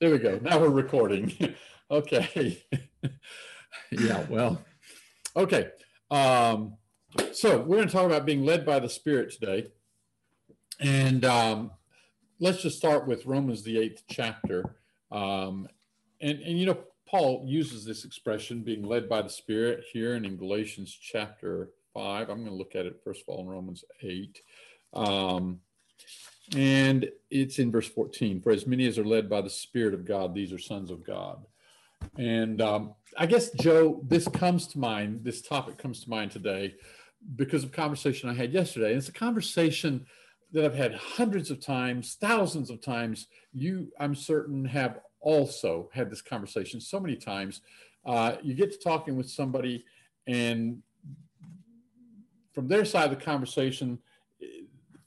There we go. Now we're recording. okay. yeah, well, okay. Um, so we're going to talk about being led by the Spirit today. And um, let's just start with Romans, the eighth chapter. Um, and, and, you know, Paul uses this expression, being led by the Spirit, here and in Galatians chapter 5. I'm going to look at it first of all in Romans 8. Um, and it's in verse 14 For as many as are led by the Spirit of God, these are sons of God. And um, I guess, Joe, this comes to mind, this topic comes to mind today because of conversation I had yesterday. And it's a conversation that I've had hundreds of times, thousands of times. You, I'm certain, have also had this conversation so many times. Uh, you get to talking with somebody, and from their side of the conversation,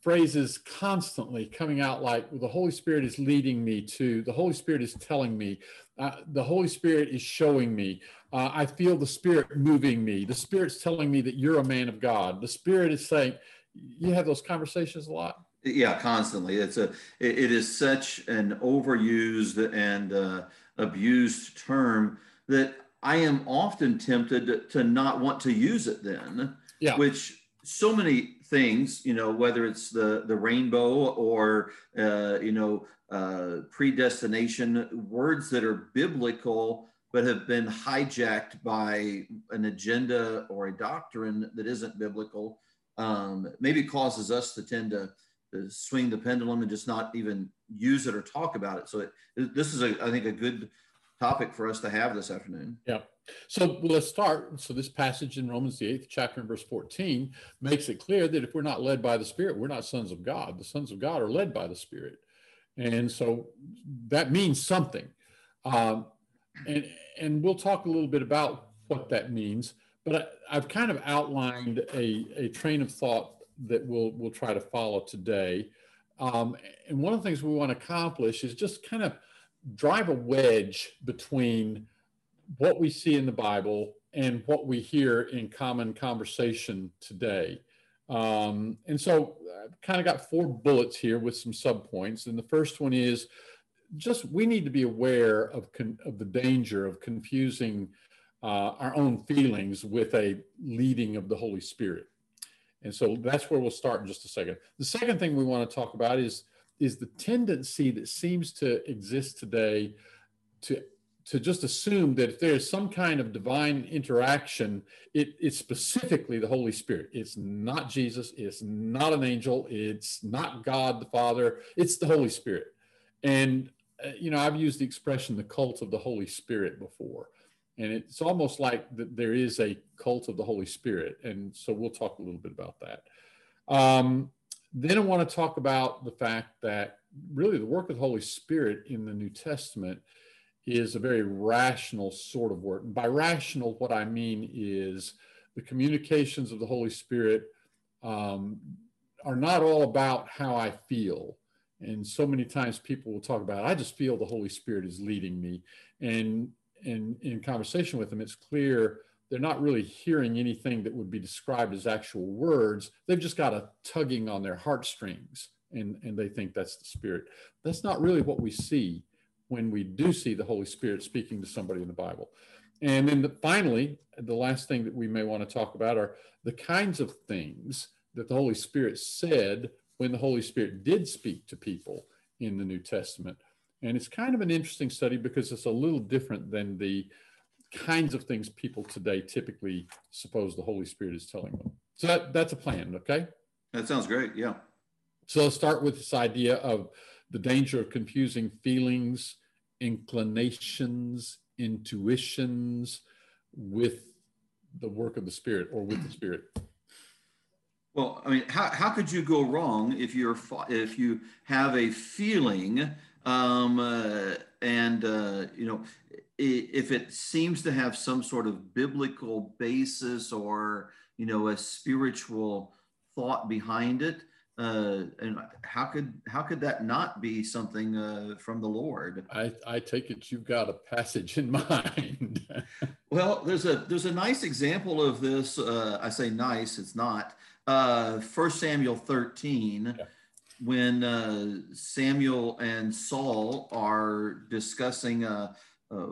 phrases constantly coming out like the Holy Spirit is leading me to, the Holy Spirit is telling me, uh, the Holy Spirit is showing me, uh, I feel the Spirit moving me, the Spirit's telling me that you're a man of God, the Spirit is saying, you have those conversations a lot. Yeah, constantly. It's a, it, it is such an overused and uh, abused term that I am often tempted to not want to use it then. Yeah. Which so many things, you know, whether it's the the rainbow or uh, you know uh, predestination, words that are biblical but have been hijacked by an agenda or a doctrine that isn't biblical, um, maybe causes us to tend to, to, swing the pendulum and just not even use it or talk about it. So it, this is, a, I think, a good topic for us to have this afternoon. Yeah. So let's start. So this passage in Romans, the eighth chapter, and verse 14, makes it clear that if we're not led by the Spirit, we're not sons of God. The sons of God are led by the Spirit. And so that means something. Um, and, and we'll talk a little bit about what that means. But I, have kind of outlined a, a train of thought that we'll, we'll try to follow today. Um, and one of the things we want to accomplish is just kind of drive a wedge between what we see in the Bible and what we hear in common conversation today. Um, and so I've kind of got four bullets here with some subpoints. And the first one is just we need to be aware of, con- of the danger of confusing uh, our own feelings with a leading of the Holy Spirit. And so that's where we'll start in just a second. The second thing we want to talk about is, is the tendency that seems to exist today to to just assume that if there's some kind of divine interaction, it, it's specifically the Holy Spirit. It's not Jesus. It's not an angel. It's not God the Father. It's the Holy Spirit. And, uh, you know, I've used the expression the cult of the Holy Spirit before. And it's almost like that there is a cult of the Holy Spirit. And so we'll talk a little bit about that. Um, then I want to talk about the fact that really the work of the Holy Spirit in the New Testament is a very rational sort of work. And by rational, what I mean is the communications of the Holy Spirit um, are not all about how I feel. And so many times people will talk about, I just feel the Holy Spirit is leading me. And, and in conversation with them, it's clear they're not really hearing anything that would be described as actual words. They've just got a tugging on their heartstrings and, and they think that's the Spirit. That's not really what we see when we do see the Holy Spirit speaking to somebody in the Bible. And then the, finally, the last thing that we may want to talk about are the kinds of things that the Holy Spirit said when the Holy Spirit did speak to people in the New Testament. And it's kind of an interesting study because it's a little different than the kinds of things people today typically suppose the Holy Spirit is telling them. So that, that's a plan, okay? That sounds great, yeah. So let's start with this idea of the danger of confusing feelings inclinations, intuitions with the work of the Spirit or with the Spirit? Well, I mean, how, how could you go wrong if you're if you have a feeling um, uh, and uh, you know if it seems to have some sort of biblical basis or you know a spiritual thought behind it uh, and how could how could that not be something uh, from the Lord? I, I take it you've got a passage in mind. well, there's a there's a nice example of this. Uh, I say nice, it's not. Uh, First Samuel 13. Yeah. When uh, Samuel and Saul are discussing uh, uh,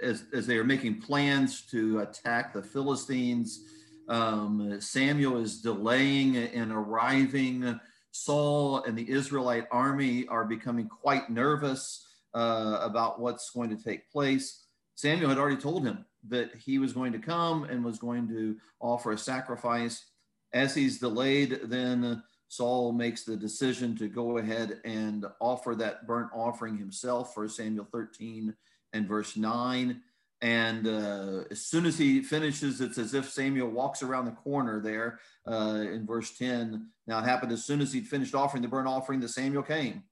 as, as they are making plans to attack the Philistines. Um, Samuel is delaying in arriving. Saul and the Israelite army are becoming quite nervous uh, about what's going to take place. Samuel had already told him that he was going to come and was going to offer a sacrifice. As he's delayed, then Saul makes the decision to go ahead and offer that burnt offering himself for Samuel 13 and verse 9. And uh, as soon as he finishes, it's as if Samuel walks around the corner there uh, in verse 10. Now, it happened as soon as he'd finished offering the burnt offering that Samuel came.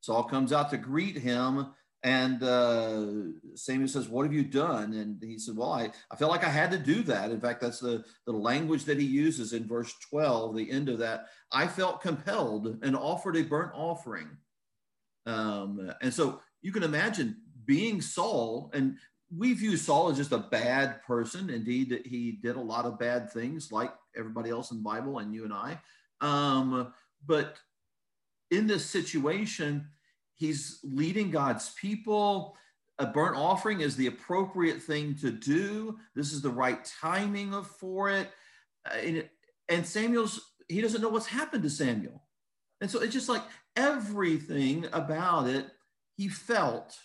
Saul comes out to greet him and uh, Samuel says, What have you done? And he said, Well, I, I felt like I had to do that. In fact, that's the, the language that he uses in verse 12, the end of that. I felt compelled and offered a burnt offering. Um, and so you can imagine being Saul, and we view Saul as just a bad person. Indeed, he did a lot of bad things like everybody else in the Bible and you and I. Um, but in this situation, he's leading God's people. A burnt offering is the appropriate thing to do. This is the right timing of, for it. Uh, and, and Samuel's, he doesn't know what's happened to Samuel. And so it's just like everything about it, he felt,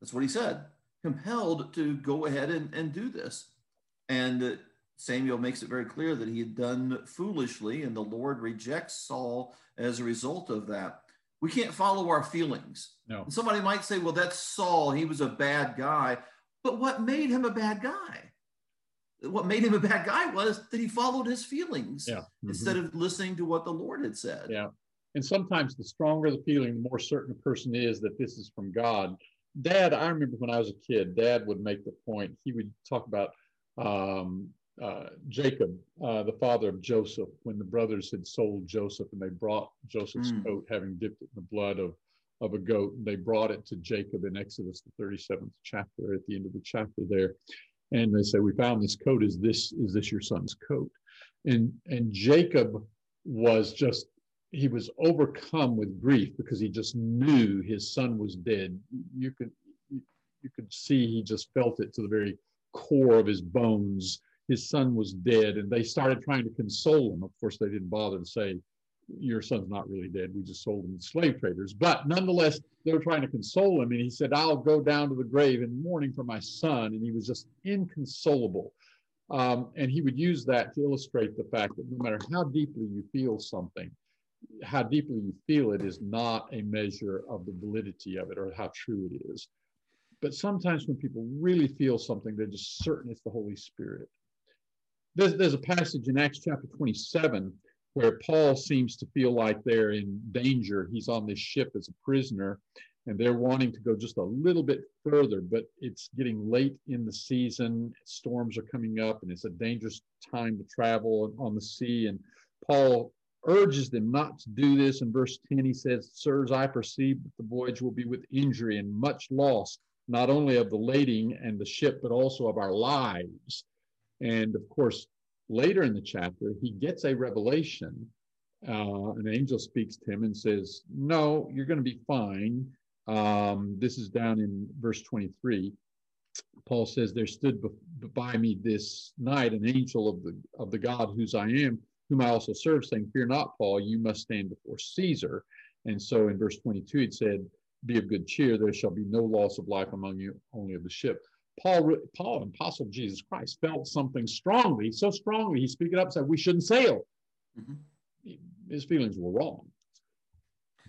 that's what he said, compelled to go ahead and, and do this. And uh, Samuel makes it very clear that he had done foolishly, and the Lord rejects Saul as a result of that we can't follow our feelings. No. And somebody might say, well, that's Saul. He was a bad guy. But what made him a bad guy? What made him a bad guy was that he followed his feelings yeah. mm-hmm. instead of listening to what the Lord had said. Yeah. And sometimes the stronger the feeling, the more certain a person is that this is from God. Dad, I remember when I was a kid, Dad would make the point. He would talk about um, uh, Jacob, uh, the father of Joseph, when the brothers had sold Joseph and they brought Joseph's mm. coat, having dipped it in the blood of, of a goat, and they brought it to Jacob in Exodus, the 37th chapter, at the end of the chapter there. And they say, We found this coat. Is this is this your son's coat? And and Jacob was just he was overcome with grief because he just knew his son was dead. You could you could see he just felt it to the very core of his bones his son was dead and they started trying to console him. Of course, they didn't bother to say, Your son's not really dead. We just sold him to slave traders. But nonetheless, they were trying to console him. And he said, I'll go down to the grave in mourning for my son. And he was just inconsolable. Um, and he would use that to illustrate the fact that no matter how deeply you feel something, how deeply you feel it is not a measure of the validity of it or how true it is. But sometimes when people really feel something, they're just certain it's the Holy Spirit there's, there's a passage in Acts chapter 27 where Paul seems to feel like they're in danger. He's on this ship as a prisoner, and they're wanting to go just a little bit further, but it's getting late in the season. Storms are coming up, and it's a dangerous time to travel on the sea. And Paul urges them not to do this. In verse 10, he says, Sirs, I perceive that the voyage will be with injury and much loss, not only of the lading and the ship, but also of our lives. And of course, later in the chapter, he gets a revelation. Uh, an angel speaks to him and says, No, you're going to be fine. Um, this is down in verse 23. Paul says, There stood by me this night an angel of the of the God whose I am, whom I also serve, saying, Fear not, Paul, you must stand before Caesar. And so in verse 22, it said, Be of good cheer, there shall be no loss of life among you, only of the ship. Paul, Paul, apostle of Jesus Christ, felt something strongly, so strongly, he speak it up and said, We shouldn't sail. Mm-hmm. His feelings were wrong.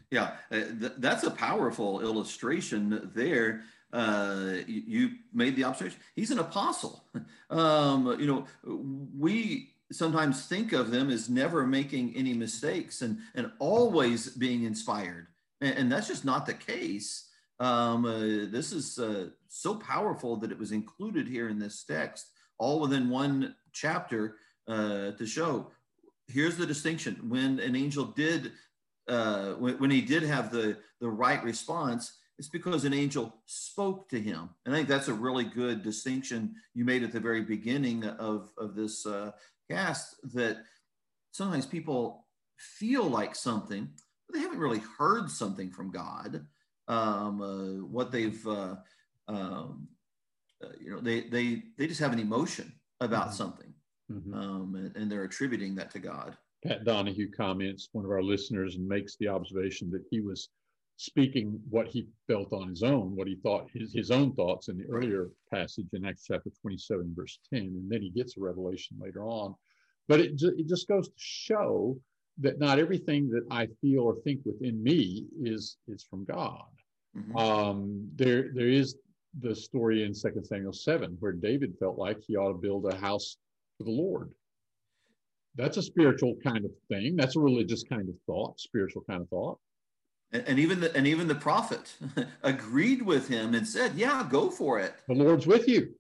Yeah, uh, th- that's a powerful illustration there. Uh, you, you, made the observation. He's an apostle. Um, you know, we sometimes think of them as never making any mistakes and, and always being inspired. And, and that's just not the case. Um, uh, this is uh, so powerful that it was included here in this text, all within one chapter uh, to show. Here's the distinction: when an angel did, uh, when, when he did have the the right response, it's because an angel spoke to him. And I think that's a really good distinction you made at the very beginning of of this uh, cast. That sometimes people feel like something but they haven't really heard something from God. Um, uh, what they've, uh, um, uh, you know, they they they just have an emotion about mm-hmm. something, mm-hmm. Um, and, and they're attributing that to God. Pat Donahue comments, one of our listeners, and makes the observation that he was speaking what he felt on his own, what he thought his, his own thoughts in the earlier passage in Acts chapter 27, verse 10. And then he gets a revelation later on. But it, it just goes to show that not everything that I feel or think within me is, is from God. Mm-hmm. Um, there, there is the story in Second Samuel 7 where David felt like he ought to build a house for the Lord. That's a spiritual kind of thing. That's a religious kind of thought, spiritual kind of thought. And, and even the and even the prophet agreed with him and said, "Yeah, go for it. The Lord's with you."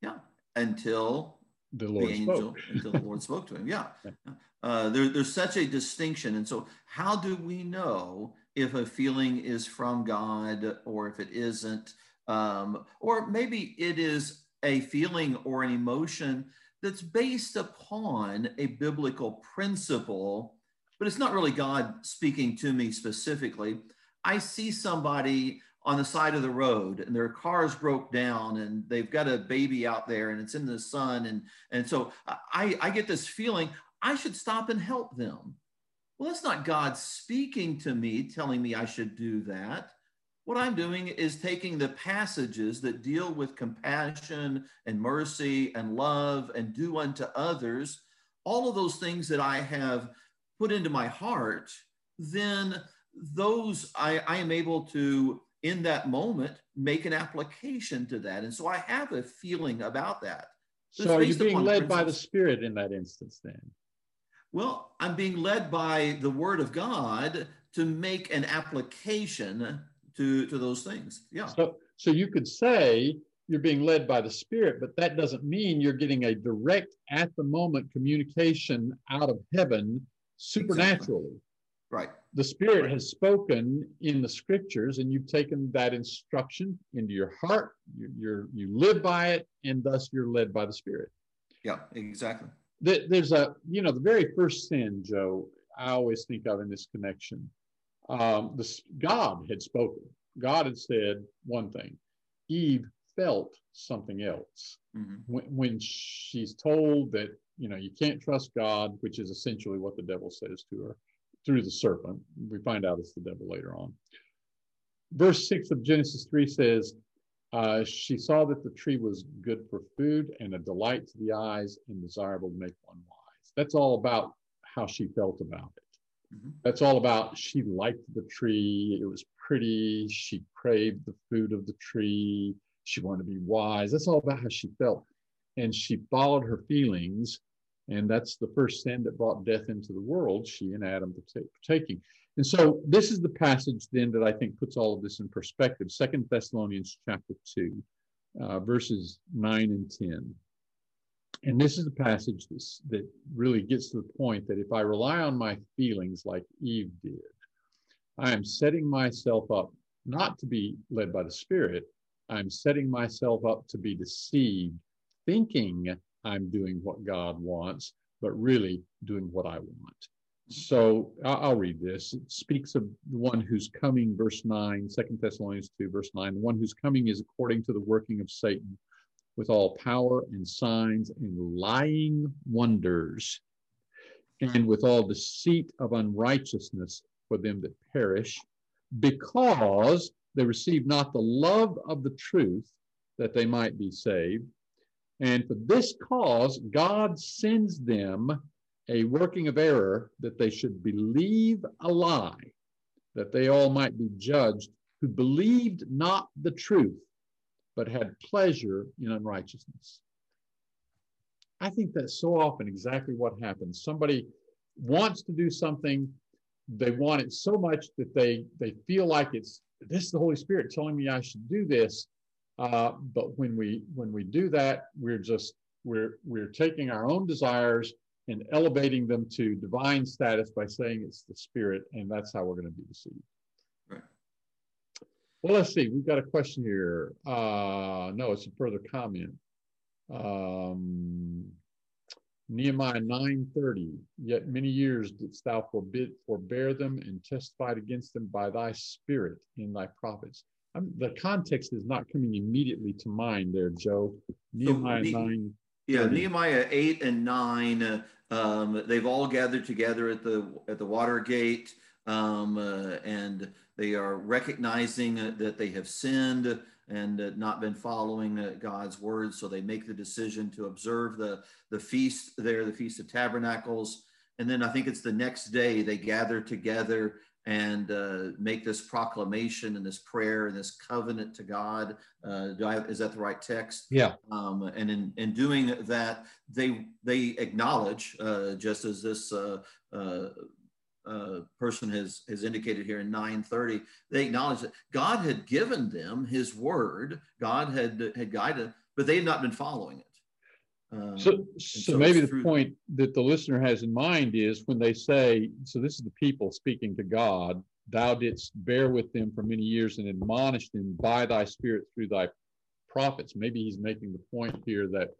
Yeah, until the Lord the angel, spoke. until the Lord spoke to him. Yeah, uh, there, there's such a distinction, and so how do we know if a feeling is from God or if it isn't, um, or maybe it is a feeling or an emotion that's based upon a biblical principle but it's not really God speaking to me specifically. I see somebody on the side of the road and their cars broke down and they've got a baby out there and it's in the sun. And, and so I, I get this feeling I should stop and help them. Well, that's not God speaking to me, telling me I should do that. What I'm doing is taking the passages that deal with compassion and mercy and love and do unto others, all of those things that I have put into my heart, then those I, I am able to, in that moment, make an application to that. And so I have a feeling about that. So are you being led by the Spirit in that instance then? Well, I'm being led by the Word of God to make an application to, to those things. Yeah. So, so you could say you're being led by the Spirit, but that doesn't mean you're getting a direct, at the moment communication out of heaven supernaturally. Exactly. Right. The Spirit right. has spoken in the scriptures, and you've taken that instruction into your heart. You, you live by it, and thus you're led by the Spirit. Yeah, exactly. There's a you know the very first sin, Joe. I always think of in this connection. Um, the God had spoken. God had said one thing. Eve felt something else. Mm-hmm. When, when she's told that you know, you can't trust God, which is essentially what the devil says to her through the serpent. We find out it's the devil later on. Verse 6 of Genesis 3 says, uh, She saw that the tree was good for food and a delight to the eyes and desirable to make one wise. That's all about how she felt about it. Mm-hmm. That's all about she liked the tree. It was pretty. She craved the food of the tree. She wanted to be wise. That's all about how she felt and she followed her feelings. And that's the first sin that brought death into the world, she and Adam partaking. And so this is the passage then that I think puts all of this in perspective. Second Thessalonians chapter 2, uh, verses 9 and 10. And this is the passage that really gets to the point that if I rely on my feelings like Eve did, I am setting myself up not to be led by the Spirit, I'm setting myself up to be deceived thinking I'm doing what God wants, but really doing what I want. So I'll read this. It speaks of the one who's coming, verse 9, 2 Thessalonians 2, verse 9. The one who's coming is according to the working of Satan with all power and signs and lying wonders, and with all deceit of unrighteousness for them that perish, because they receive not the love of the truth that they might be saved. And for this cause, God sends them a working of error that they should believe a lie, that they all might be judged who believed not the truth, but had pleasure in unrighteousness. I think that's so often exactly what happens. Somebody wants to do something, they want it so much that they they feel like it's this is the Holy Spirit telling me I should do this, uh, but when we when we do that, we're just we're we're taking our own desires and elevating them to divine status by saying it's the spirit, and that's how we're going to be deceived. Right. Well, let's see. We've got a question here. Uh, no, it's a further comment. Um, Nehemiah 9:30, yet many years didst thou forbid, forbear them and testified against them by thy spirit in thy prophets. I'm, the context is not coming immediately to mind there, Joe. Nehemiah Ne- 9. Yeah, 30. Nehemiah eight and nine. Uh, um, they've all gathered together at the at the Watergate, um, uh, and they are recognizing uh, that they have sinned and uh, not been following uh, God's word. So they make the decision to observe the the feast there, the feast of tabernacles. And then I think it's the next day they gather together and uh, make this proclamation and this prayer and this covenant to God. Uh, do I, is that the right text? Yeah. Um, and in, in doing that, they they acknowledge, uh, just as this uh, uh, uh, person has has indicated here in 930, they acknowledge that God had given them His word. God had had guided, but they had not been following it. Um, So, so so maybe the point that the listener has in mind is when they say, so this is the people speaking to God, thou didst bear with them for many years and admonish them by thy spirit through thy prophets. Maybe he's making the point here that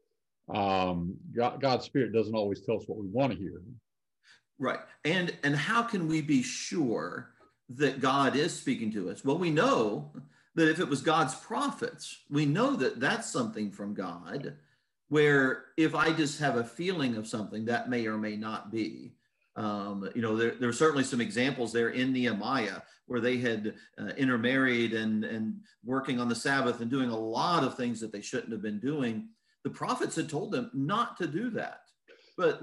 um, God, God's spirit doesn't always tell us what we want to hear. Right. And and how can we be sure that God is speaking to us? Well, we know that if it was God's prophets, we know that that's something from God. Where if I just have a feeling of something, that may or may not be. Um, you know, there, there are certainly some examples there in Nehemiah where they had uh, intermarried and and working on the Sabbath and doing a lot of things that they shouldn't have been doing. The prophets had told them not to do that, but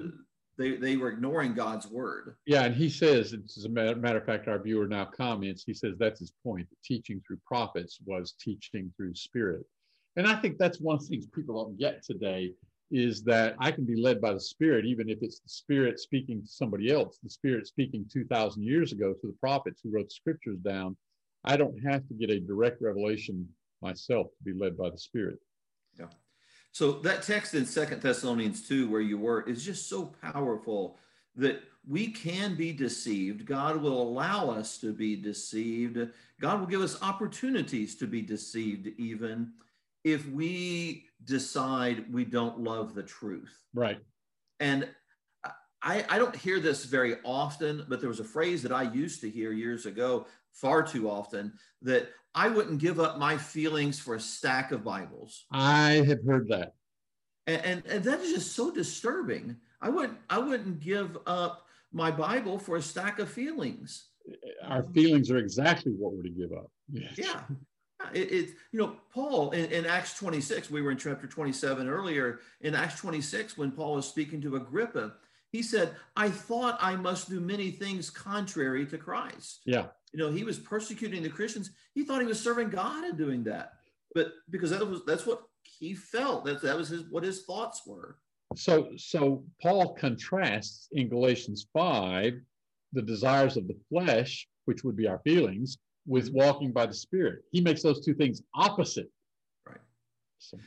they, they were ignoring God's word. Yeah, and he says, as a matter of fact, our viewer now comments, he says that's his point. Teaching through prophets was teaching through spirit. And I think that's one of the things people don't get today is that I can be led by the spirit, even if it's the spirit speaking to somebody else, the spirit speaking 2,000 years ago to the prophets who wrote the scriptures down. I don't have to get a direct revelation myself to be led by the spirit. Yeah. So that text in Second Thessalonians 2, where you were, is just so powerful that we can be deceived. God will allow us to be deceived. God will give us opportunities to be deceived, even if we decide we don't love the truth. Right. And I, I don't hear this very often, but there was a phrase that I used to hear years ago, far too often, that I wouldn't give up my feelings for a stack of Bibles. I have heard that. And, and, and that is just so disturbing. I wouldn't I wouldn't give up my Bible for a stack of feelings. Our feelings are exactly what we're to give up. Yes. Yeah. It, it you know Paul in, in Acts 26 we were in chapter 27 earlier in Acts 26 when Paul was speaking to Agrippa he said I thought I must do many things contrary to Christ. Yeah. you know he was persecuting the Christians. He thought he was serving God in doing that. But because that was that's what he felt. That that was his what his thoughts were. So, so Paul contrasts in Galatians 5 the desires of the flesh, which would be our feelings, with walking by the Spirit. He makes those two things opposite. Right. So,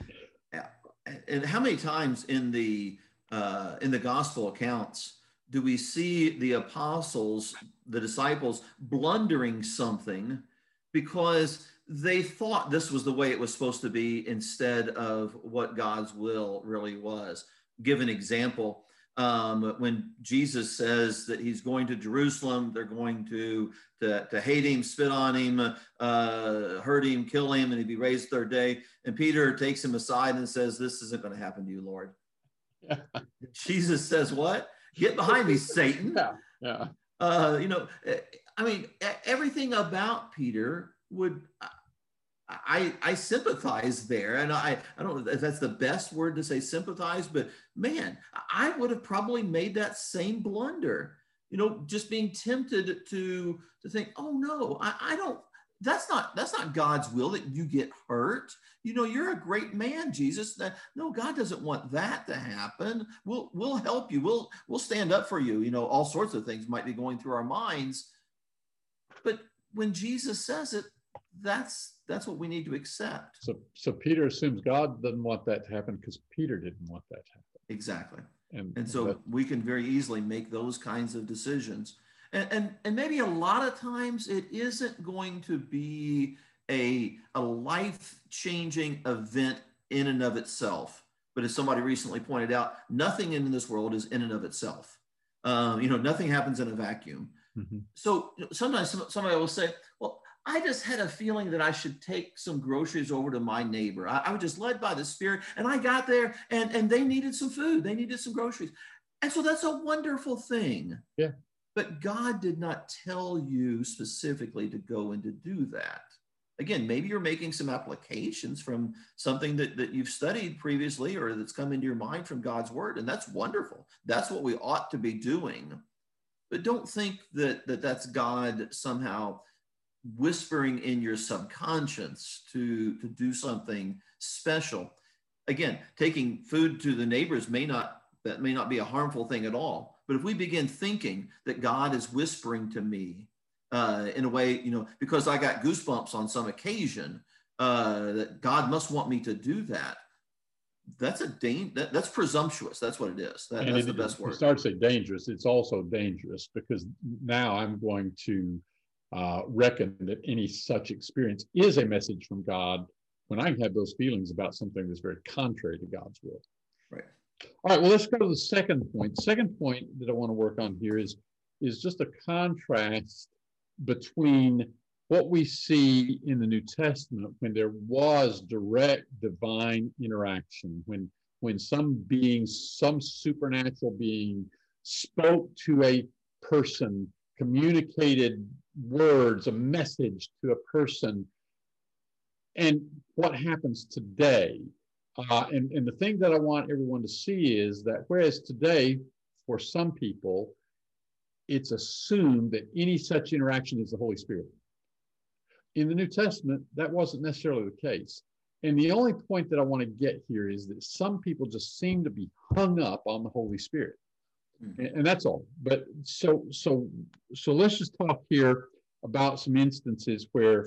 and how many times in the uh, in the gospel accounts do we see the apostles the disciples blundering something because they thought this was the way it was supposed to be instead of what god's will really was give an example um, when jesus says that he's going to jerusalem they're going to to, to hate him spit on him uh, hurt him kill him and he'd be raised third day and peter takes him aside and says this isn't going to happen to you lord jesus says what get behind me satan yeah. Yeah. uh, you know, I mean, everything about Peter would. I, I sympathize there, and I, I don't know if that's the best word to say sympathize, but man, I would have probably made that same blunder. You know, just being tempted to to think, oh no, I, I don't. That's not that's not God's will that you get hurt. You know, you're a great man, Jesus. That no, God doesn't want that to happen. We'll we'll help you. We'll we'll stand up for you. You know, all sorts of things might be going through our minds. But when Jesus says it, that's that's what we need to accept. So, so Peter assumes God doesn't want that to happen because Peter didn't want that to happen. Exactly. And, And so that- we can very easily make those kinds of decisions. And, and, and maybe a lot of times it isn't going to be a, a life changing event in and of itself. But as somebody recently pointed out, nothing in this world is in and of itself. Um, you know, nothing happens in a vacuum. Mm-hmm. So sometimes somebody will say, well, I just had a feeling that I should take some groceries over to my neighbor. I, I was just led by the Spirit, and I got there, and, and they needed some food. They needed some groceries. And so that's a wonderful thing. Yeah. But God did not tell you specifically to go and to do that. Again, maybe you're making some applications from something that, that you've studied previously or that's come into your mind from God's word, and that's wonderful. That's what we ought to be doing. But don't think that, that that's God somehow whispering in your subconscious to, to do something special. Again, taking food to the neighbors may not that may not be a harmful thing at all. But if we begin thinking that God is whispering to me uh, in a way, you know, because I got goosebumps on some occasion, uh, that God must want me to do that. That's a dang, that, that's presumptuous. That's what it is. That, that's it, the best word. Start to say dangerous. It's also dangerous because now I'm going to uh, reckon that any such experience is a message from God when I have those feelings about something that's very contrary to God's will. Right. All right. Well, let's go to the second point. Second point that I want to work on here is is just a contrast between what we see in the New Testament when there was direct divine interaction, when when some being, some supernatural being spoke to a person, communicated words, a message to a person, and what happens today. Uh, and, and the thing that I want everyone to see is that whereas today, for some people, it's assumed that any such interaction is the Holy Spirit. In the New Testament, that wasn't necessarily the case. And the only point that I want to get here is that some people just seem to be hung up on the Holy Spirit. Mm-hmm. And, and that's all. But so so so let's just talk here about some instances where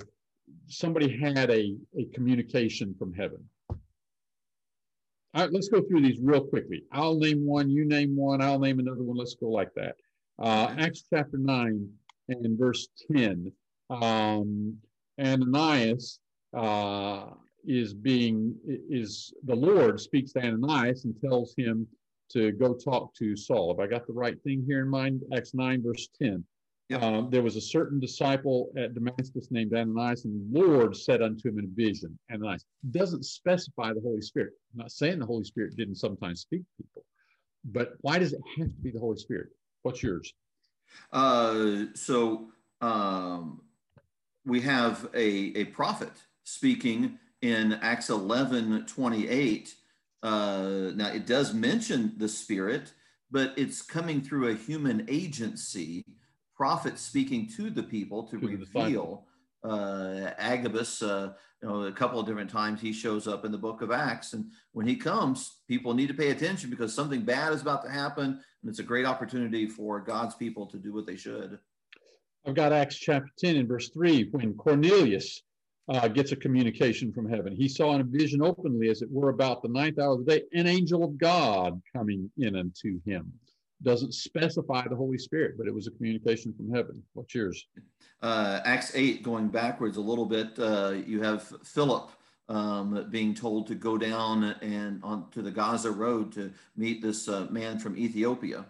somebody had a, a communication from heaven. All right, let's go through these real quickly. I'll name one, you name one, I'll name another one. Let's go like that. Uh, Acts chapter 9 and verse 10. Um, Ananias uh, is being, is the Lord speaks to Ananias and tells him to go talk to Saul. Have I got the right thing here in mind? Acts 9, verse 10. Um, there was a certain disciple at Damascus named Ananias, and the Lord said unto him in a vision, Ananias doesn't specify the Holy Spirit. I'm not saying the Holy Spirit didn't sometimes speak to people, but why does it have to be the Holy Spirit? What's yours? Uh, so um, we have a, a prophet speaking in Acts 11 28. Uh, now, it does mention the Spirit, but it's coming through a human agency prophet speaking to the people to, to reveal. Uh, Agabus, uh, you know, a couple of different times he shows up in the book of Acts. And when he comes, people need to pay attention because something bad is about to happen. And it's a great opportunity for God's people to do what they should. I've got Acts chapter 10 and verse 3 when Cornelius uh, gets a communication from heaven. He saw in a vision openly, as it were, about the ninth hour of the day, an angel of God coming in unto him doesn't specify the Holy Spirit, but it was a communication from heaven. What's yours? Uh, Acts 8, going backwards a little bit, uh, you have Philip um, being told to go down and on to the Gaza road to meet this uh, man from Ethiopia.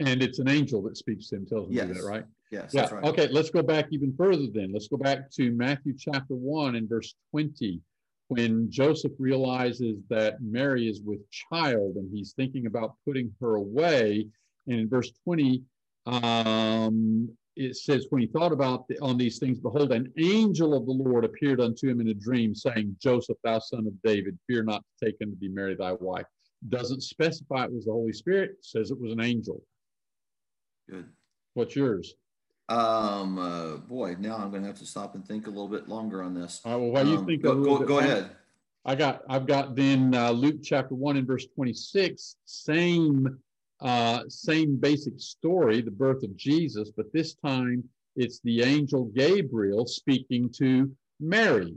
And it's an angel that speaks to him, tells him yes. to do that, right? Yes, yeah. Right. Okay, let's go back even further then. Let's go back to Matthew chapter 1 and verse 20 when Joseph realizes that Mary is with child and he's thinking about putting her away. And in verse 20, um, it says, When he thought about the, on these things, behold, an angel of the Lord appeared unto him in a dream, saying, Joseph, thou son of David, fear not to take unto thee Mary thy wife. Doesn't specify it was the Holy Spirit, says it was an angel. Good. What's yours? Um, uh, boy, now I'm going to have to stop and think a little bit longer on this. All right, well, while you um, think, go, go, go ahead. I got, I've got then uh, Luke chapter one and verse 26, same, uh, same basic story, the birth of Jesus, but this time it's the angel Gabriel speaking to Mary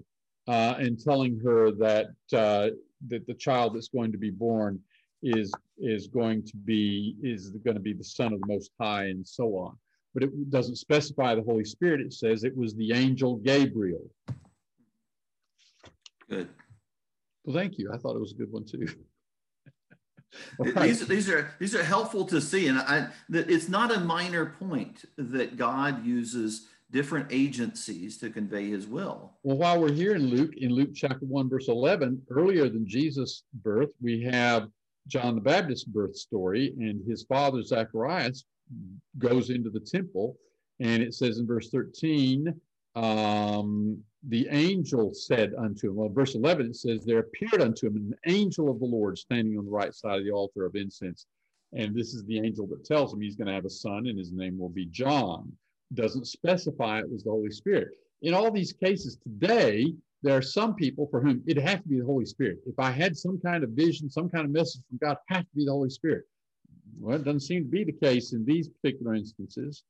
uh, and telling her that uh, that the child that's going to be born is is going to be is going to be the son of the Most High and so on but it doesn't specify the Holy Spirit. It says it was the angel Gabriel. Good. Well, thank you. I thought it was a good one too. right. These these are these are helpful to see, and I it's not a minor point that God uses different agencies to convey His will. Well, while we're here in Luke, in Luke chapter one, verse eleven, earlier than Jesus' birth, we have John the Baptist's birth story, and his father Zacharias goes into the temple, and it says in verse thirteen. Um, the angel said unto him, well, verse 11, it says, There appeared unto him an angel of the Lord standing on the right side of the altar of incense. And this is the angel that tells him he's going to have a son and his name will be John. Doesn't specify it was the Holy Spirit. In all these cases today, there are some people for whom it has to be the Holy Spirit. If I had some kind of vision, some kind of message from God, it has to be the Holy Spirit. Well, it doesn't seem to be the case in these particular instances.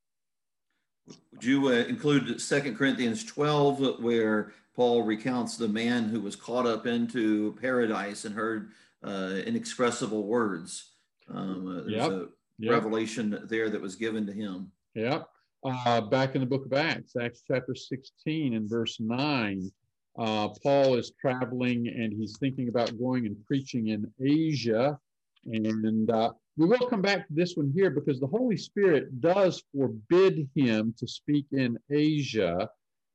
Would you uh, include Second Corinthians 12, where Paul recounts the man who was caught up into paradise and heard uh, inexpressible words? Um, uh, there's yep. a yep. revelation there that was given to him. Yep. Uh, back in the book of Acts, Acts chapter 16 and verse 9, uh, Paul is traveling and he's thinking about going and preaching in Asia. And uh, we will come back to this one here because the Holy Spirit does forbid him to speak in Asia,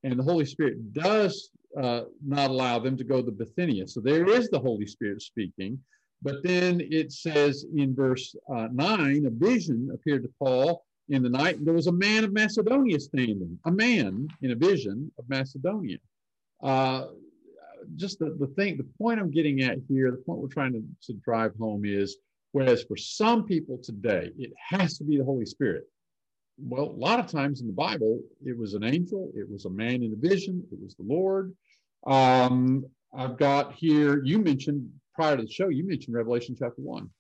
and the Holy Spirit does uh, not allow them to go to Bithynia. So there is the Holy Spirit speaking. But then it says in verse uh, 9 a vision appeared to Paul in the night, and there was a man of Macedonia standing, a man in a vision of Macedonia. Uh, just the, the thing, the point I'm getting at here, the point we're trying to, to drive home is Whereas for some people today, it has to be the Holy Spirit. Well, a lot of times in the Bible, it was an angel, it was a man in a vision, it was the Lord. Um, I've got here, you mentioned prior to the show, you mentioned Revelation chapter 1.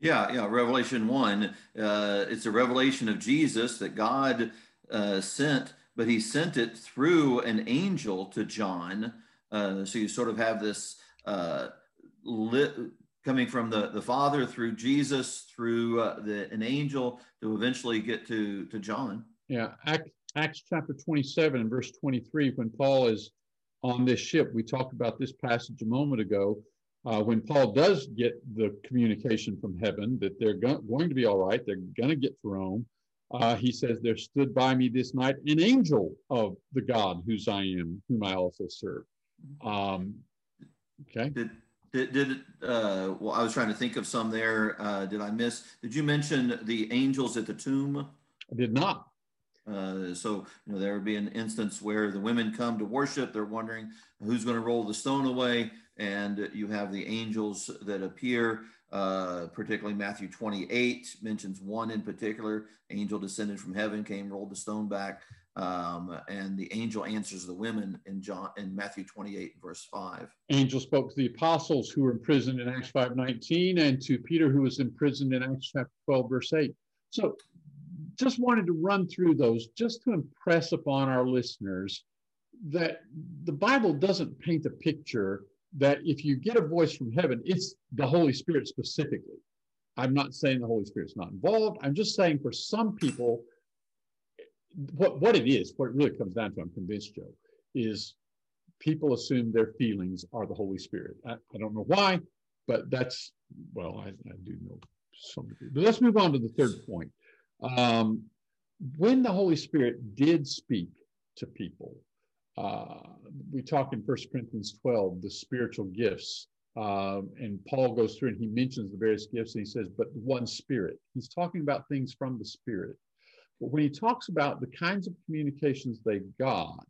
Yeah, yeah, Revelation 1. Uh, it's a revelation of Jesus that God uh, sent, but he sent it through an angel to John. Uh, so you sort of have this uh, lit, coming from the, the Father through Jesus, through uh, the, an angel to eventually get to, to John. Yeah, Acts, Acts chapter 27 and verse 23, when Paul is on this ship, we talked about this passage a moment ago. Uh, when Paul does get the communication from heaven that they're go- going to be all right, they're going to get to Rome, uh, he says, There stood by me this night an angel of the God whose I am, whom I also serve. Um, okay. Did, did, did uh, well, I was trying to think of some there. Uh, did I miss? Did you mention the angels at the tomb? I did not. Uh, so you know there would be an instance where the women come to worship. They're wondering who's going to roll the stone away, and you have the angels that appear. Uh, particularly Matthew 28 mentions one in particular. Angel descended from heaven, came, rolled the stone back. Um, and the angel answers the women in John in Matthew 28, verse 5. Angel spoke to the apostles who were imprisoned in Acts 5:19 and to Peter who was imprisoned in Acts chapter 12, verse 8. So just wanted to run through those just to impress upon our listeners that the Bible doesn't paint a picture that if you get a voice from heaven, it's the Holy Spirit specifically. I'm not saying the Holy Spirit's not involved. I'm just saying for some people, what, what it is, what it really comes down to, I'm convinced, Joe, is people assume their feelings are the Holy Spirit. I, I don't know why, but that's, well, I, I do know some. But let's move on to the third point. Um, when the Holy Spirit did speak to people, uh, we talk in First Corinthians 12, the spiritual gifts. Uh, and Paul goes through and he mentions the various gifts and he says, but one spirit. He's talking about things from the spirit. But when he talks about the kinds of communications they got,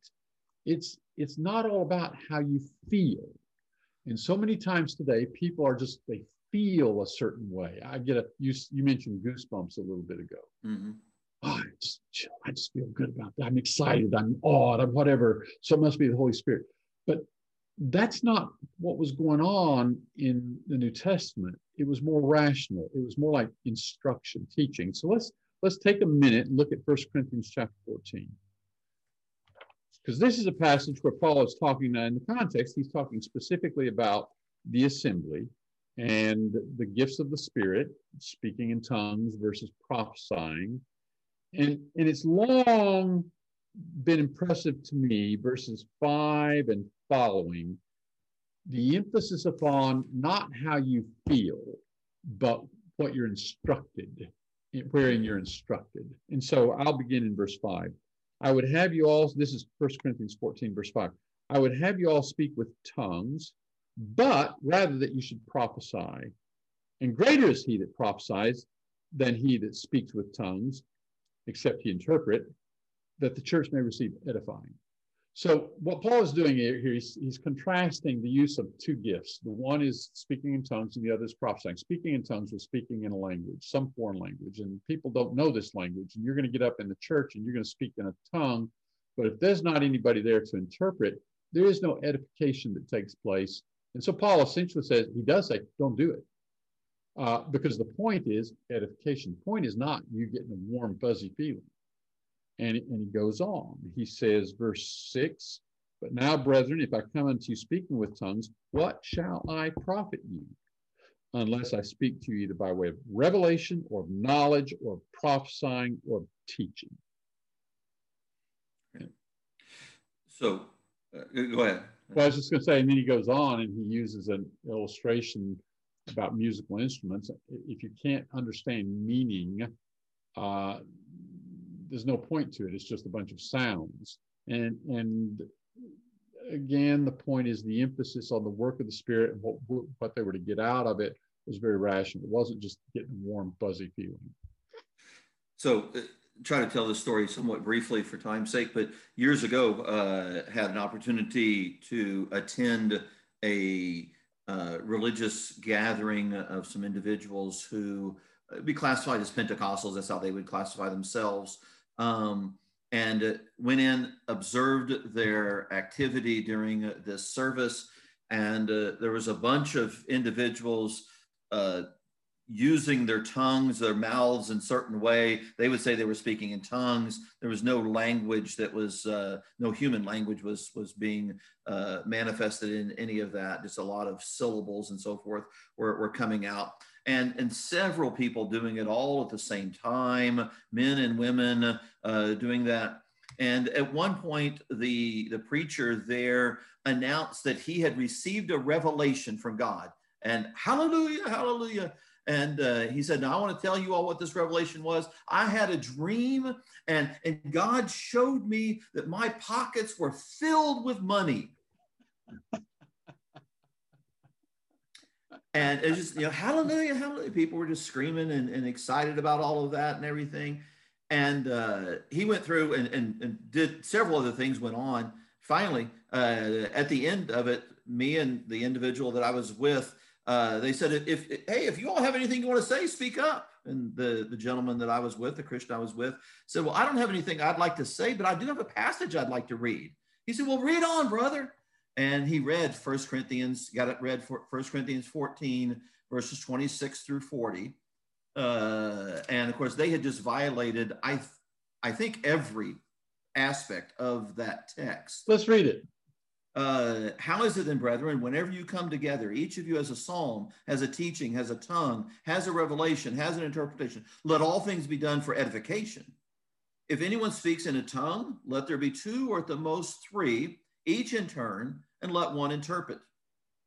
it's it's not all about how you feel. And so many times today, people are just they feel a certain way. I get a you you mentioned goosebumps a little bit ago. Mm-hmm. Oh, I just I just feel good about that. I'm excited. I'm awed. I'm whatever. So it must be the Holy Spirit. But that's not what was going on in the New Testament. It was more rational. It was more like instruction, teaching. So let's let's take a minute and look at 1 Corinthians chapter 14. Because this is a passage where Paul is talking, now in the context, he's talking specifically about the assembly and the gifts of the Spirit, speaking in tongues versus prophesying. And, and it's long been impressive to me, verses 5 and following, the emphasis upon not how you feel, but what you're instructed, wherein you're instructed. And so I'll begin in verse 5. I would have you all, this is 1 Corinthians 14, verse 5. I would have you all speak with tongues, but rather that you should prophesy. And greater is he that prophesies than he that speaks with tongues, except he interpret, that the church may receive edifying. So what Paul is doing here, he's, he's contrasting the use of two gifts. The one is speaking in tongues and the other is prophesying. Speaking in tongues was speaking in a language, some foreign language, and people don't know this language. And you're going to get up in the church and you're going to speak in a tongue. But if there's not anybody there to interpret, there is no edification that takes place. And so Paul essentially says, he does say, don't do it. Uh, because the point is edification. The point is not you getting a warm, fuzzy feeling. And, and he goes on. He says, verse 6 But now, brethren, if I come unto you speaking with tongues, what shall I profit you? Unless I speak to you either by way of revelation or of knowledge or of prophesying or of teaching. So, uh, go ahead. Well, I was just going to say, and then he goes on and he uses an illustration about musical instruments. If you can't understand meaning, uh, there's no point to it. It's just a bunch of sounds. And and again, the point is the emphasis on the work of the Spirit and what what they were to get out of it was very rational. It wasn't just getting warm, fuzzy feeling. So, uh, try to tell this story somewhat briefly for time's sake. But years ago, uh, had an opportunity to attend a uh, religious gathering of some individuals who uh, be classified as Pentecostals. That's how they would classify themselves um, and went in, observed their activity during this service. And uh, there was a bunch of individuals uh, using their tongues, their mouths in certain way. They would say they were speaking in tongues. There was no language that was, uh, no human language was, was being uh, manifested in any of that. Just a lot of syllables and so forth were, were coming out and, and several people doing it all at the same time, men and women uh, doing that. And at one point, the, the preacher there announced that he had received a revelation from God. And hallelujah, hallelujah. And uh, he said, Now I want to tell you all what this revelation was. I had a dream, and, and God showed me that my pockets were filled with money. And it's just you know hallelujah hallelujah people were just screaming and, and excited about all of that and everything. And uh, he went through and, and, and, did several other things went on. Finally uh, at the end of it me and the individual that i was with uh, they said if, if, hey if you all have anything you want to say speak up. And the, the gentleman that i was with the christian i was with said well i don't have anything i'd like to say but i do have a passage i'd like to read. He said well read on brother and he read First Corinthians, got it read for First Corinthians 14, verses 26 through 40. Uh, and of course, they had just violated, I, th- I think, every aspect of that text. Let's read it. Uh, how is it then, brethren, whenever you come together, each of you has a psalm, has a teaching, has a tongue, has a revelation, has an interpretation, let all things be done for edification. If anyone speaks in a tongue, let there be two or at the most three each in turn, and let one interpret.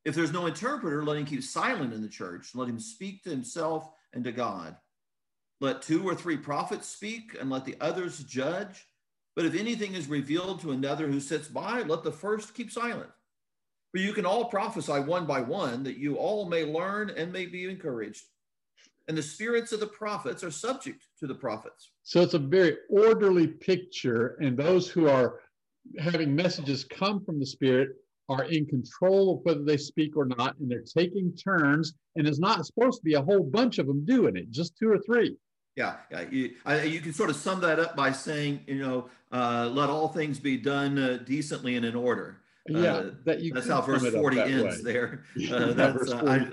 If there's no interpreter, let him keep silent in the church. Let him speak to himself and to God. Let two or three prophets speak, and let the others judge. But if anything is revealed to another who sits by, let the first keep silent. For you can all prophesy one by one, that you all may learn and may be encouraged. And the spirits of the prophets are subject to the prophets. So it's a very orderly picture, and those who are having messages come from the Spirit are in control of whether they speak or not, and they're taking turns, and it's not supposed to be a whole bunch of them doing it, just two or three. Yeah, yeah. You, I, you can sort of sum that up by saying, you know, uh, let all things be done uh, decently and in order. Yeah, uh, that you that's how verse 40 ends way. there. Uh, that's, uh,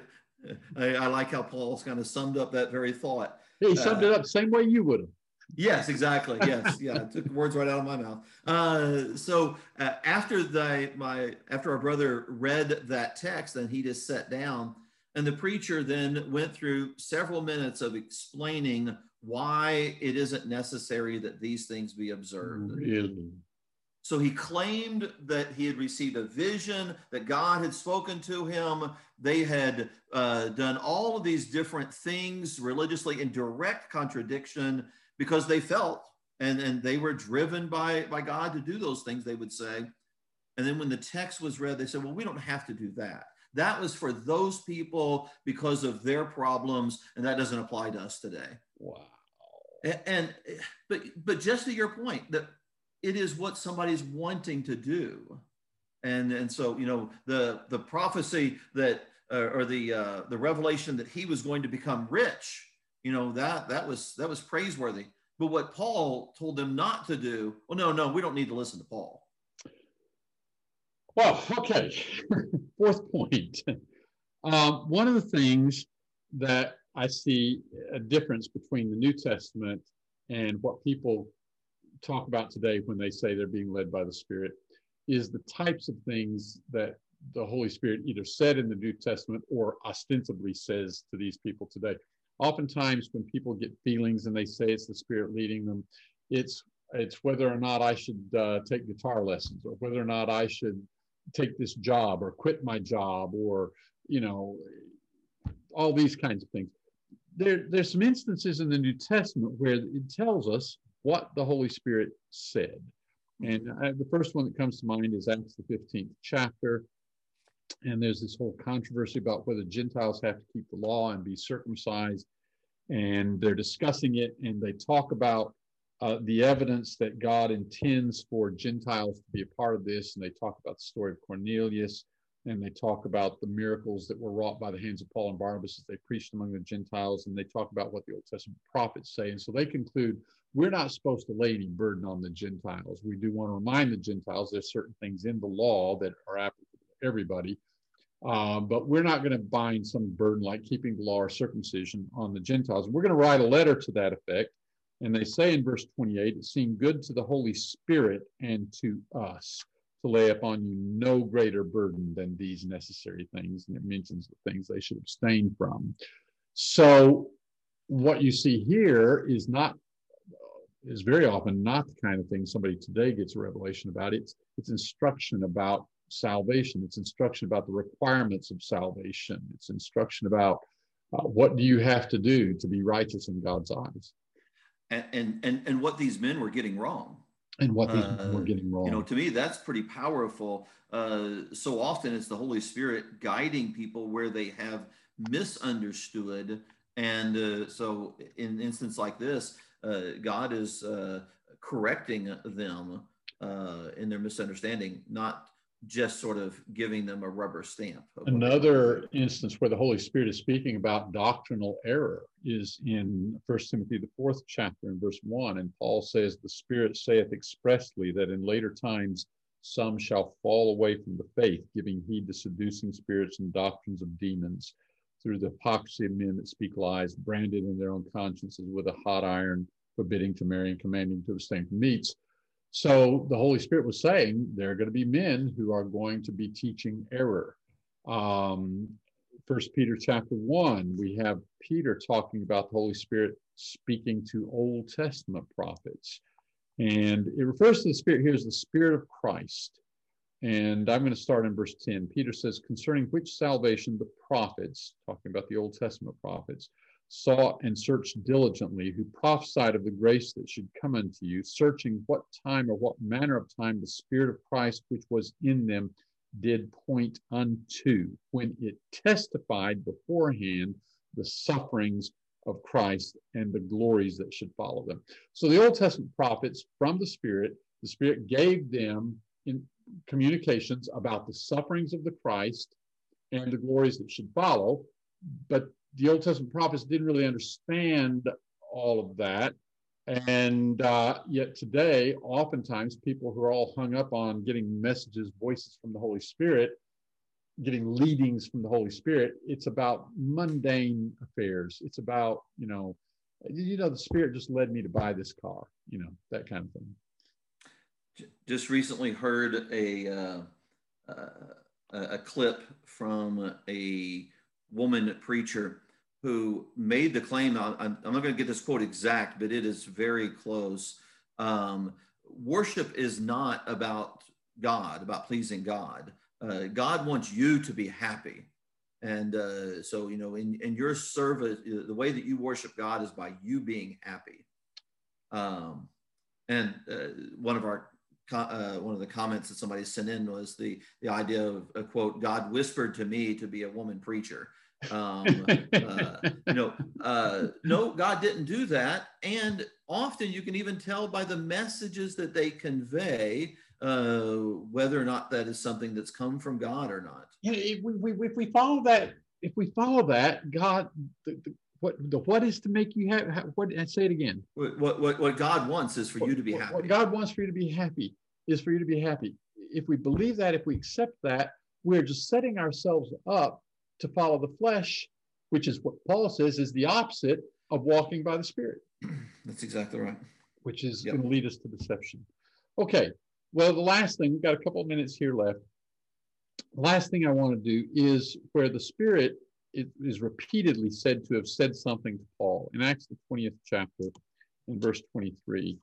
I, I, I, like how Paul's kind of summed up that very thought. he summed it up the same way you would have. Yes, exactly. Yes, yeah. took words right out of my mouth. Uh, so uh, after the my after our brother read that text, then he just sat down, and the preacher then went through several minutes of explaining why it isn't necessary that these things be observed. Really? So he claimed that he had received a vision, that God had spoken to him. They had uh, done all of these different things religiously in direct contradiction because they felt and, and they were driven by, by God to do those things, they would say. And then when the text was read, they said, well, we don't have to do that. That was for those people because of their problems, and that doesn't apply to us today. Wow. And, and but but just to your point, that it is what somebody's wanting to do and and so you know the the prophecy that uh, or the uh, the revelation that he was going to become rich you know that that was that was praiseworthy. But what paul told them not to do well no no we don't need to listen to paul. Well okay. Fourth point. Um, one of the things that i see a difference between the new testament and what people talk about today when they say they're being led by the Spirit is the types of things that the Holy Spirit either said in the New Testament or ostensibly says to these people today. Oftentimes, when people get feelings and they say it's the Spirit leading them, it's it's whether or not I should uh, take guitar lessons or whether or not I should take this job or quit my job or you know all these kinds of things. There, there's some instances in the New Testament where it tells us what the Holy Spirit said. And uh, the first one that comes to mind is Acts the 15th chapter. And there's this whole controversy about whether Gentiles have to keep the law and be circumcised. And they're discussing it and they talk about uh, the evidence that God intends for Gentiles to be a part of this. And they talk about the story of Cornelius and they talk about the miracles that were wrought by the hands of Paul and Barnabas as they preached among the Gentiles. And they talk about what the Old Testament prophets say. And so they conclude we're not supposed to lay any burden on the Gentiles. We do want to remind the Gentiles there's certain things in the law that are applicable everybody, uh, but we're not going to bind some burden like keeping the law or circumcision on the Gentiles. We're going to write a letter to that effect. And they say in verse 28, it seemed good to the Holy Spirit and to us to lay upon you no greater burden than these necessary things. And it mentions the things they should abstain from. So what you see here is not is very often not the kind of thing somebody today gets a revelation about. It's it's instruction about salvation. It's instruction about the requirements of salvation. It's instruction about uh, what do you have to do to be righteous in God's eyes. And and and, and what these men were getting wrong. And what these uh, were getting wrong. You know, to me, that's pretty powerful. Uh, so often it's the Holy Spirit guiding people where they have misunderstood. And uh, so, in instance like this, uh, God is uh, correcting them uh, in their misunderstanding, not just sort of giving them a rubber stamp. Another instance where the Holy Spirit is speaking about doctrinal error is in First Timothy, the fourth chapter, in verse one. And Paul says, The Spirit saith expressly that in later times some shall fall away from the faith, giving heed to seducing spirits and doctrines of demons through the hypocrisy of men that speak lies, branded in their own consciences with a hot iron, forbidding to marry and commanding to abstain from meats. So the Holy Spirit was saying there are going to be men who are going to be teaching error. Um, First Peter chapter one, we have Peter talking about the Holy Spirit speaking to Old Testament prophets, and it refers to the Spirit here as the Spirit of Christ. And I'm going to start in verse 10. Peter says, concerning which salvation the prophets, talking about the Old Testament prophets, sought and searched diligently, who prophesied of the grace that should come unto you, searching what time or what manner of time the Spirit of Christ which was in them did point unto, when it testified beforehand the sufferings of Christ and the glories that should follow them. So the Old Testament prophets from the Spirit, the Spirit gave them in communications about the sufferings of the Christ and the glories that should follow. But the Old Testament prophets didn't really understand all of that. And uh, yet today, oftentimes, people who are all hung up on getting messages, voices from the Holy Spirit, getting leadings from the Holy Spirit, it's about mundane affairs. It's about, you know, you know, the Spirit just led me to buy this car, you know, that kind of thing just recently heard a uh, uh, a clip from a woman preacher who made the claim. I'm, I'm not going to get this quote exact, but it is very close. Um, worship is not about God, about pleasing God. Uh, God wants you to be happy. And uh, so, you know, in, in your service, the way that you worship God is by you being happy. Um, and uh, one of our uh, one of the comments that somebody sent in was the the idea of a quote God whispered to me to be a woman preacher. Um, uh, you know, uh, no, God didn't do that. And often you can even tell by the messages that they convey uh, whether or not that is something that's come from God or not. Yeah, if we, if we follow that, if we follow that, God, the, the, what the what is to make you happy? What? I say it again. What what what God wants is for what, you to be happy. What God wants for you to be happy is for you to be happy. If we believe that, if we accept that, we're just setting ourselves up to follow the flesh, which is what Paul says is the opposite of walking by the Spirit. That's exactly right. Which is yep. going to lead us to deception. Okay. Well, the last thing, we've got a couple of minutes here left. The last thing I want to do is where the Spirit is repeatedly said to have said something to Paul in Acts the 20th chapter in verse 23.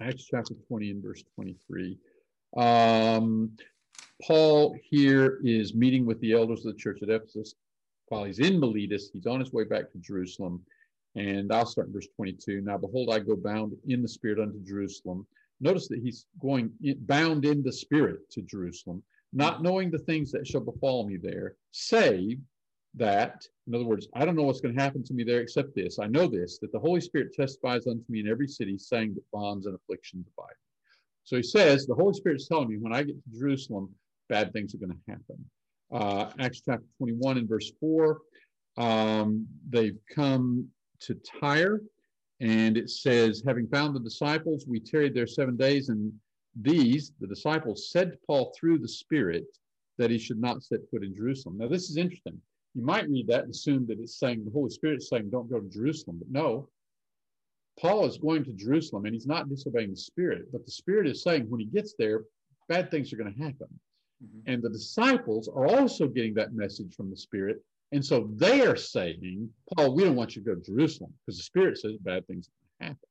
Acts chapter 20 and verse 23. Um, Paul here is meeting with the elders of the church at Ephesus while he's in Miletus. He's on his way back to Jerusalem. And I'll start in verse 22. Now, behold, I go bound in the Spirit unto Jerusalem. Notice that he's going in, bound in the Spirit to Jerusalem, not knowing the things that shall befall me there, save that, in other words, I don't know what's going to happen to me there except this. I know this, that the Holy Spirit testifies unto me in every city, saying that bonds and afflictions abide. So he says, the Holy Spirit is telling me when I get to Jerusalem, bad things are going to happen. Uh, Acts chapter 21 and verse 4, um, they've come to Tyre, and it says, having found the disciples, we tarried there seven days, and these, the disciples, said to Paul through the Spirit that he should not set foot in Jerusalem. Now, this is interesting. You might read that and assume that it's saying the Holy Spirit is saying, don't go to Jerusalem. But no, Paul is going to Jerusalem and he's not disobeying the Spirit. But the Spirit is saying when he gets there, bad things are going to happen. Mm-hmm. And the disciples are also getting that message from the Spirit. And so they are saying, Paul, we don't want you to go to Jerusalem because the Spirit says bad things are going to happen.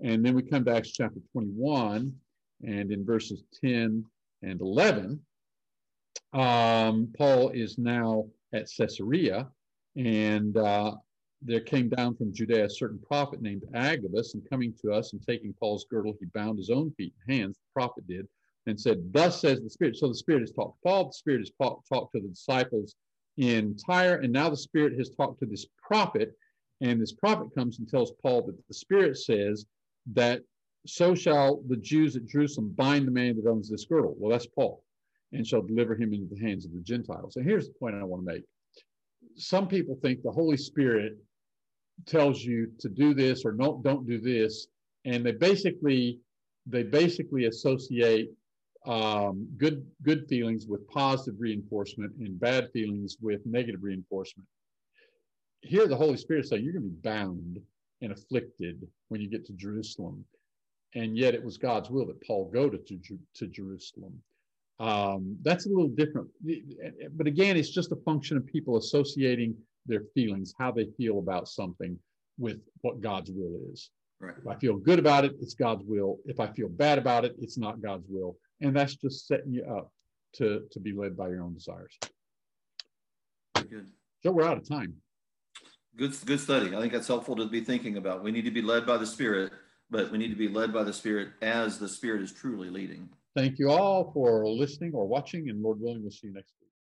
And then we come back to Acts chapter 21, and in verses 10 and 11, um, Paul is now at Caesarea, and uh, there came down from Judea a certain prophet named Agabus, and coming to us and taking Paul's girdle, he bound his own feet and hands, the prophet did, and said, Thus says the Spirit. So the Spirit has talked to Paul, the Spirit has talked, talked to the disciples in Tyre, and now the Spirit has talked to this prophet, and this prophet comes and tells Paul that the Spirit says that so shall the Jews at Jerusalem bind the man that owns this girdle. Well, that's Paul and shall deliver him into the hands of the Gentiles. And here's the point I want to make. Some people think the Holy Spirit tells you to do this or no, don't do this, and they basically they basically associate um, good good feelings with positive reinforcement and bad feelings with negative reinforcement. Here, the Holy Spirit saying you're going to be bound and afflicted when you get to Jerusalem, and yet it was God's will that Paul go to, to, to Jerusalem. Um, that's a little different. But again, it's just a function of people associating their feelings, how they feel about something with what God's will is. Right. If I feel good about it, it's God's will. If I feel bad about it, it's not God's will. And that's just setting you up to, to be led by your own desires. Very good. So we're out of time. Good, good study. I think that's helpful to be thinking about. We need to be led by the Spirit, but we need to be led by the Spirit as the Spirit is truly leading. Thank you all for listening or watching, and Lord willing, we'll see you next week.